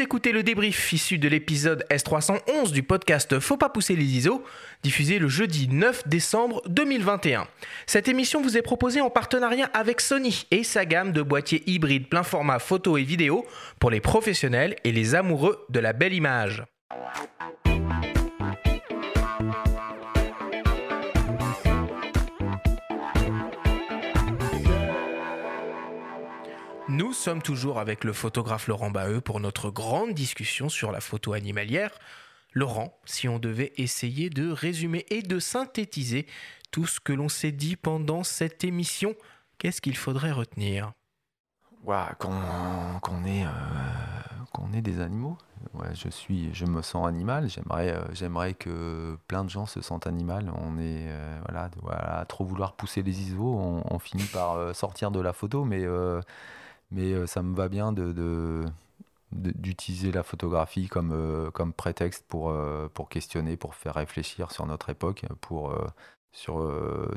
Écoutez le débrief issu de l'épisode S311 du podcast Faut pas pousser les ISO, diffusé le jeudi 9 décembre 2021. Cette émission vous est proposée en partenariat avec Sony et sa gamme de boîtiers hybrides plein format photo et vidéo pour les professionnels et les amoureux de la belle image. Nous sommes toujours avec le photographe Laurent Baheux pour notre grande discussion sur la photo animalière. Laurent, si on devait essayer de résumer et de synthétiser tout ce que l'on s'est dit pendant cette émission, qu'est-ce qu'il faudrait retenir? Qu'on est, euh, est des animaux. je, suis, je me sens animal. J'aimerais, euh, j'aimerais que plein de gens se sentent animal. On est, euh, voilà, voilà, à trop vouloir pousser les ISO, on, on finit par sortir de la photo, mais mais euh, ça me va bien de, d'utiliser la photographie comme, euh, comme prétexte pour, euh, pour questionner, pour faire réfléchir sur notre époque, pour, sur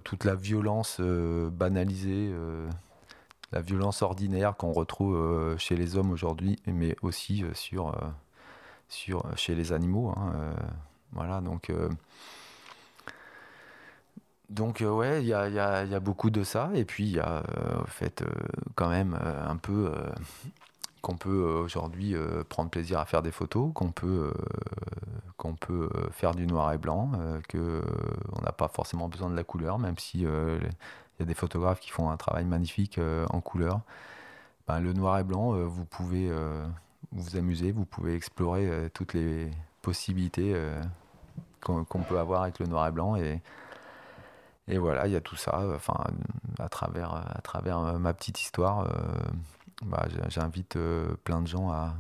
toute la violence banalisée, la violence ordinaire qu'on retrouve chez les hommes aujourd'hui, mais aussi sur, sur, chez les animaux. Hein, voilà, donc donc euh, ouais, il y a, beaucoup de ça. Et puis il y a euh, fait euh, quand même un peu qu'on peut aujourd'hui prendre plaisir à faire des photos, qu'on peut, qu'on faire du noir et blanc, que on n'a pas forcément besoin de la couleur, même si il y a des photographes qui font un travail magnifique en couleur. Ben, le noir et blanc, vous pouvez vous amuser, vous pouvez explorer toutes les possibilités qu'on peut avoir avec le noir et blanc et voilà, il y a tout ça. Enfin, à travers, à travers euh, ma petite histoire, euh, bah, j'invite euh, plein de gens à,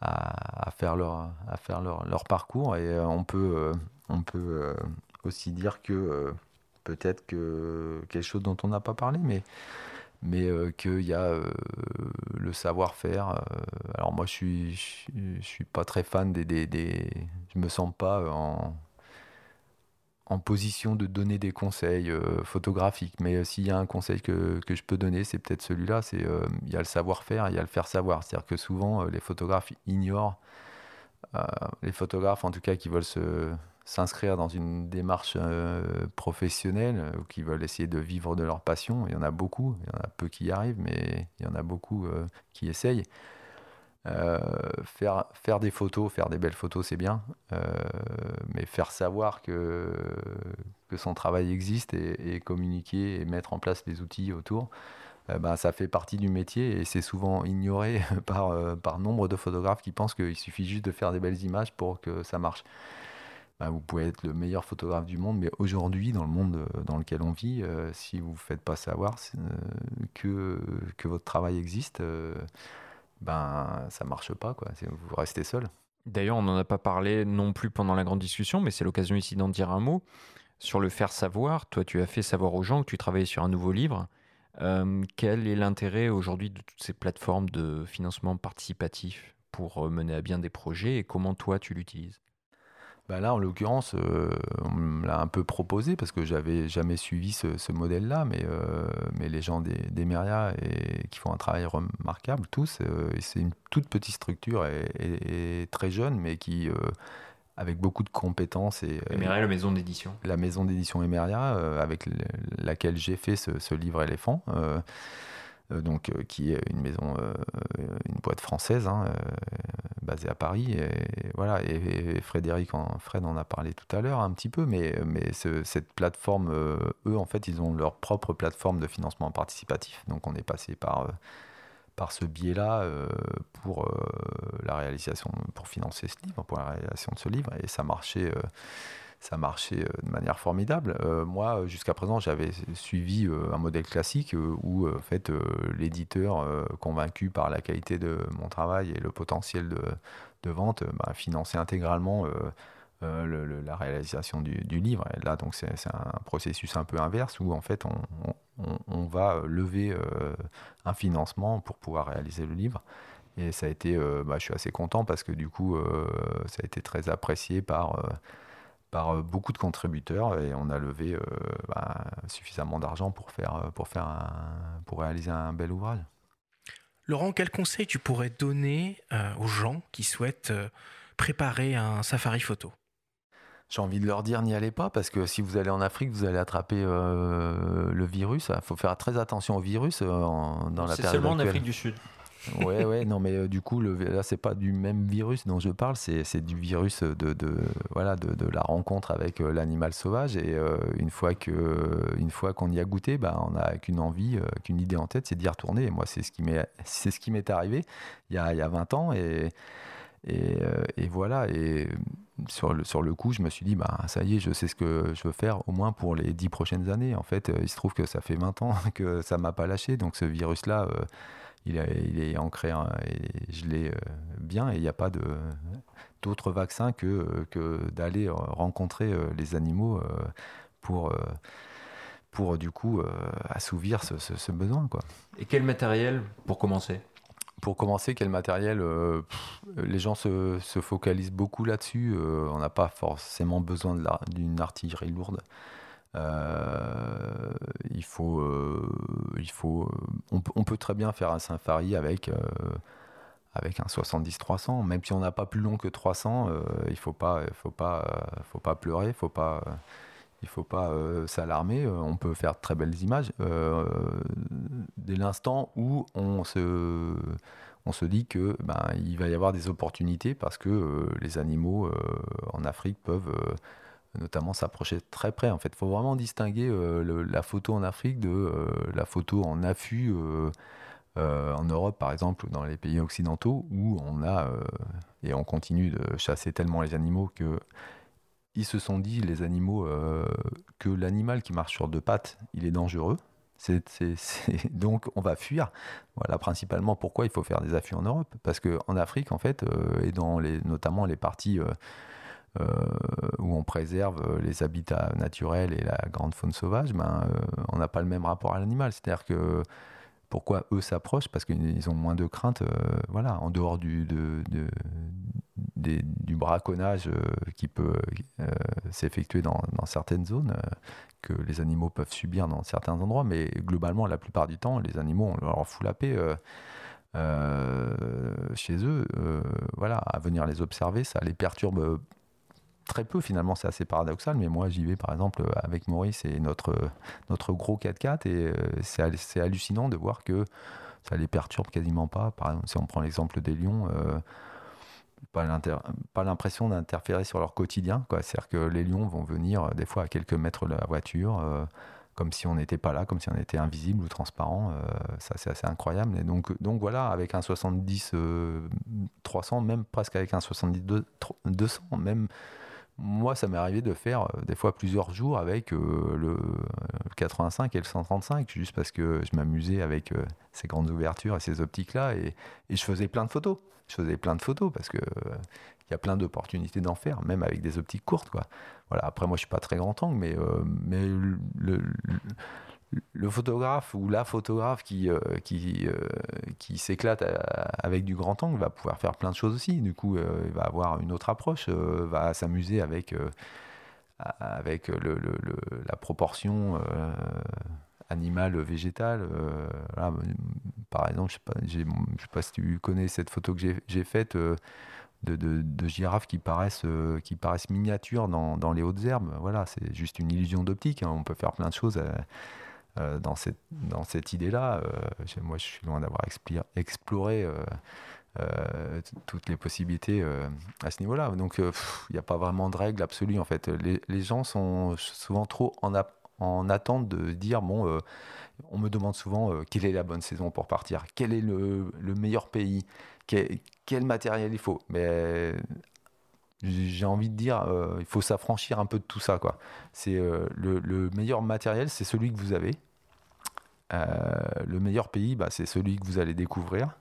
à, faire, leur, à faire leur, leur parcours. Et on peut, on peut aussi dire que peut-être que quelque chose dont on n'a pas parlé, mais mais qu'il y a le savoir-faire. alors moi, je suis, je, suis pas très fan des, des, des, je me sens pas en en position de donner des conseils euh, photographiques. Mais euh, s'il y a un conseil que, que je peux donner, c'est peut-être celui-là, c'est euh, il y a le savoir-faire, il y a le faire savoir. C'est-à-dire que souvent, les photographes ignorent, les photographes en tout cas qui veulent se, s'inscrire dans une démarche professionnelle ou qui veulent essayer de vivre de leur passion. Il y en a beaucoup, il y en a peu qui y arrivent, mais il y en a beaucoup qui essayent. Euh, faire, faire des photos, faire des belles photos, c'est bien, euh, mais faire savoir que, que son travail existe et, communiquer et mettre en place les outils autour, ben, ça fait partie du métier et c'est souvent ignoré par, par nombre de photographes qui pensent qu'il suffit juste de faire des belles images pour que ça marche. Ben, vous pouvez être le meilleur photographe du monde, mais aujourd'hui, dans le monde dans lequel on vit, si vous ne faites pas savoir que, que votre travail existe, ben ça marche pas, quoi. Vous restez seul. D'ailleurs, on n'en a pas parlé non plus pendant la grande discussion, mais c'est l'occasion ici d'en dire un mot. Sur le faire savoir, toi tu as fait savoir aux gens que tu travaillais sur un nouveau livre. Euh, quel est l'intérêt aujourd'hui de toutes ces plateformes de financement participatif pour euh, mener à bien des projets et comment toi tu l'utilises? Bah là, en l'occurrence, euh, on me l'a un peu proposé parce que j'avais jamais suivi ce, modèle-là, mais, euh, mais les gens des, des et, qui font un travail remarquable, tous, euh, c'est une toute petite structure et, très jeune, mais qui, avec beaucoup de compétences. Et, Emeria, la maison d'édition. La maison d'édition Emeria, avec laquelle j'ai fait ce, ce livre éléphant. Euh, donc, euh, qui est une maison, euh, une boîte française, hein, basée à Paris. Et, voilà, et, Frédéric, en, Fred en a parlé tout à l'heure un petit peu, mais, cette plateforme, eux, en fait, ils ont leur propre plateforme de financement participatif. Donc, on est passé par par ce biais-là pour la réalisation, pour financer ce livre, pour la réalisation de ce livre, et ça marchait ça marchait euh, de manière formidable. Euh, moi, jusqu'à présent, j'avais suivi euh, un modèle classique où, en fait, l'éditeur, convaincu par la qualité de mon travail et le potentiel de, vente, bah, finançait intégralement la réalisation du, livre. Et là, donc, c'est un processus un peu inverse où, en fait, on, va lever un financement pour pouvoir réaliser le livre. Et ça a été, bah, je suis assez content parce que du coup, ça a été très apprécié par par euh, beaucoup de contributeurs et on a levé euh, bah, suffisamment d'argent pour faire, euh, pour, faire pour réaliser un bel ouvrage. Laurent, quel conseil tu pourrais donner aux gens qui souhaitent préparer un safari photo? J'ai envie de leur dire n'y allez pas parce que si vous allez en Afrique, vous allez attraper euh, le virus. Il faut faire très attention au virus euh, dans la période C'est seulement en Afrique du Sud. Ouais, ouais, non, mais euh, du coup, le, là, c'est pas du même virus dont je parle, c'est du virus de, voilà, de, la rencontre avec l'animal sauvage. Et une fois que, une qu'on y a goûté, bah, on a qu'une envie, qu'une idée en tête, c'est d'y retourner. Et moi, c'est ce qui m'est, arrivé il y, a, y a 20 ans. Et, et, voilà. Et sur le, sur le coup, je me suis dit, bah, ça y est, je sais ce que je veux faire au moins pour les dix prochaines années. En fait, euh, il se trouve que ça fait 20 ans que ça m'a pas lâché. Donc ce virus-là, euh, il, il, est ancré hein, et je l'ai euh, bien. Et il n'y a pas de, d'autre vaccin que, que d'aller rencontrer les animaux pour, pour du coup assouvir ce, ce besoin. Quoi. Et quel matériel pour commencer? Pour commencer, quel matériel euh, Les gens se, focalisent beaucoup là-dessus. Euh, on n'a pas forcément besoin d'une artillerie lourde. Euh, il faut, il faut, on, peut très bien faire un safari avec avec un 70-300, même si on n'a pas plus long que 300, il faut pas, faut pas, faut pas pleurer, faut pas il faut pas s'alarmer, on peut faire de très belles images. dès l'instant où on se, on se dit que ben, il va y avoir des opportunités parce que euh, les animaux euh, en Afrique peuvent euh, notamment s'approcher très près. En fait, il faut vraiment distinguer la photo en Afrique de la photo en affût en Europe, par exemple, ou dans les pays occidentaux, où on a et on continue de chasser tellement les animaux que ils se sont dit les animaux que l'animal qui marche sur deux pattes, il est dangereux. Donc on va fuir. Voilà principalement pourquoi il faut faire des affûts en Europe. Parce qu'en Afrique, en fait, euh, et dans les, notamment les parties euh, euh, où on préserve les habitats naturels et la grande faune sauvage, ben, on n'a pas le même rapport à l'animal. C'est-à-dire que pourquoi eux s'approchent? Parce qu'ils ont moins de crainte, voilà, en dehors du, de, du braconnage qui peut s'effectuer dans, dans, certaines zones que les animaux peuvent subir dans certains endroits, mais globalement, la plupart du temps, les animaux, on leur fout la paix. Euh, euh, chez eux, euh, voilà, à venir les observer, ça les perturbe très peu finalement, c'est assez paradoxal, mais moi j'y vais par exemple avec Maurice et notre, notre gros 4x4 et c'est hallucinant de voir que ça les perturbe quasiment pas. Par exemple, si on prend l'exemple des lions, pas l'impression d'interférer sur leur quotidien. C'est-à-dire que les lions vont venir euh, des fois à quelques mètres de la voiture, euh, comme si on n'était pas là, comme si on était invisible ou transparent. Euh, ça, c'est assez incroyable. Donc, donc voilà, avec un 70 300, même presque avec un 70 200, même moi, ça m'est arrivé de faire des fois plusieurs jours avec le 85 et le 135, juste parce que je m'amusais avec ces grandes ouvertures et ces optiques-là, et, je faisais plein de photos je faisais plein de photos parce que il y a plein d'opportunités d'en faire, même avec des optiques courtes. Quoi. Voilà. Après, moi, je suis pas très grand angle, mais, euh, photographe ou la photographe qui, euh, qui, euh, qui s'éclate avec du grand angle va pouvoir faire plein de choses aussi. Du coup, il va avoir une autre approche, va s'amuser avec, avec le, la proportion animal, végétal. Euh, par exemple, je ne sais, sais, pas si tu connais cette photo que j'ai faite euh, de, de, girafes qui paraissent, euh, qui paraissent miniatures dans, dans, les hautes herbes. Voilà, c'est juste une illusion d'optique. Hein. On peut faire plein de choses. Dans cette, dans cette idée-là, moi je suis loin d'avoir exploré toutes les possibilités à ce niveau-là. Donc il n'y a pas vraiment de règle absolue en fait. Les, gens sont souvent trop en, en attente de dire bon, euh, on me demande souvent euh, quelle est la bonne saison pour partir, quel est le, meilleur pays, quel, matériel il faut? Mais j'ai envie de dire, euh, il faut s'affranchir un peu de tout ça. Quoi. C'est le, meilleur matériel, c'est celui que vous avez. le meilleur pays, bah, c'est celui que vous allez découvrir.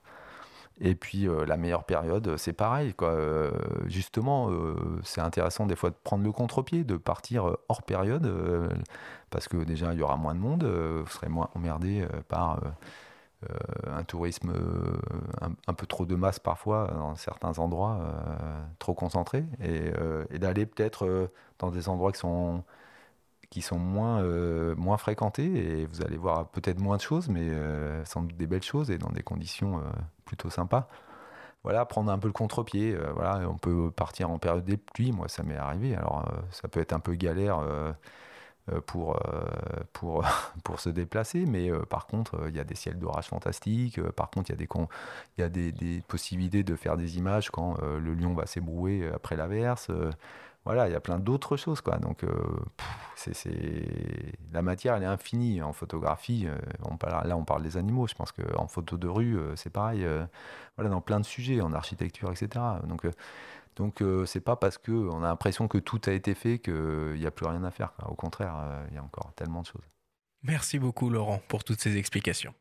Et puis euh, la meilleure période, c'est pareil. Quoi. Euh, justement, euh, c'est intéressant des fois de prendre le contre-pied, de partir hors période, parce que déjà il y aura moins de monde, vous serez moins emmerdé par un tourisme un, peu trop de masse parfois dans certains endroits, trop concentré, et, d'aller peut-être dans des endroits qui sont qui sont moins, euh, moins fréquentés et vous allez voir peut-être moins de choses, mais euh, sans doute des belles choses et dans des conditions plutôt sympas. Voilà, prendre un peu le contre-pied. voilà, on peut partir en période des pluies, moi ça m'est arrivé. Alors ça peut être un peu galère pour, pour, pour se déplacer, mais par contre il y a des ciels d'orage fantastiques. par contre il y a, des, il y a des, des, possibilités de faire des images quand le lion va s'ébrouer après l'averse voilà, il y a plein d'autres choses, quoi. Donc, euh, c'est, la matière, elle est infinie en photographie. Euh, on parle, là, on parle des animaux. Je pense qu'en photo de rue, euh, c'est pareil. voilà, dans plein de sujets, en architecture, etc. Donc, donc, c'est pas parce que on a l'impression que tout a été fait qu'il n'y a plus rien à faire. Au contraire, il y a encore tellement de choses. Merci beaucoup, Laurent, pour toutes ces explications.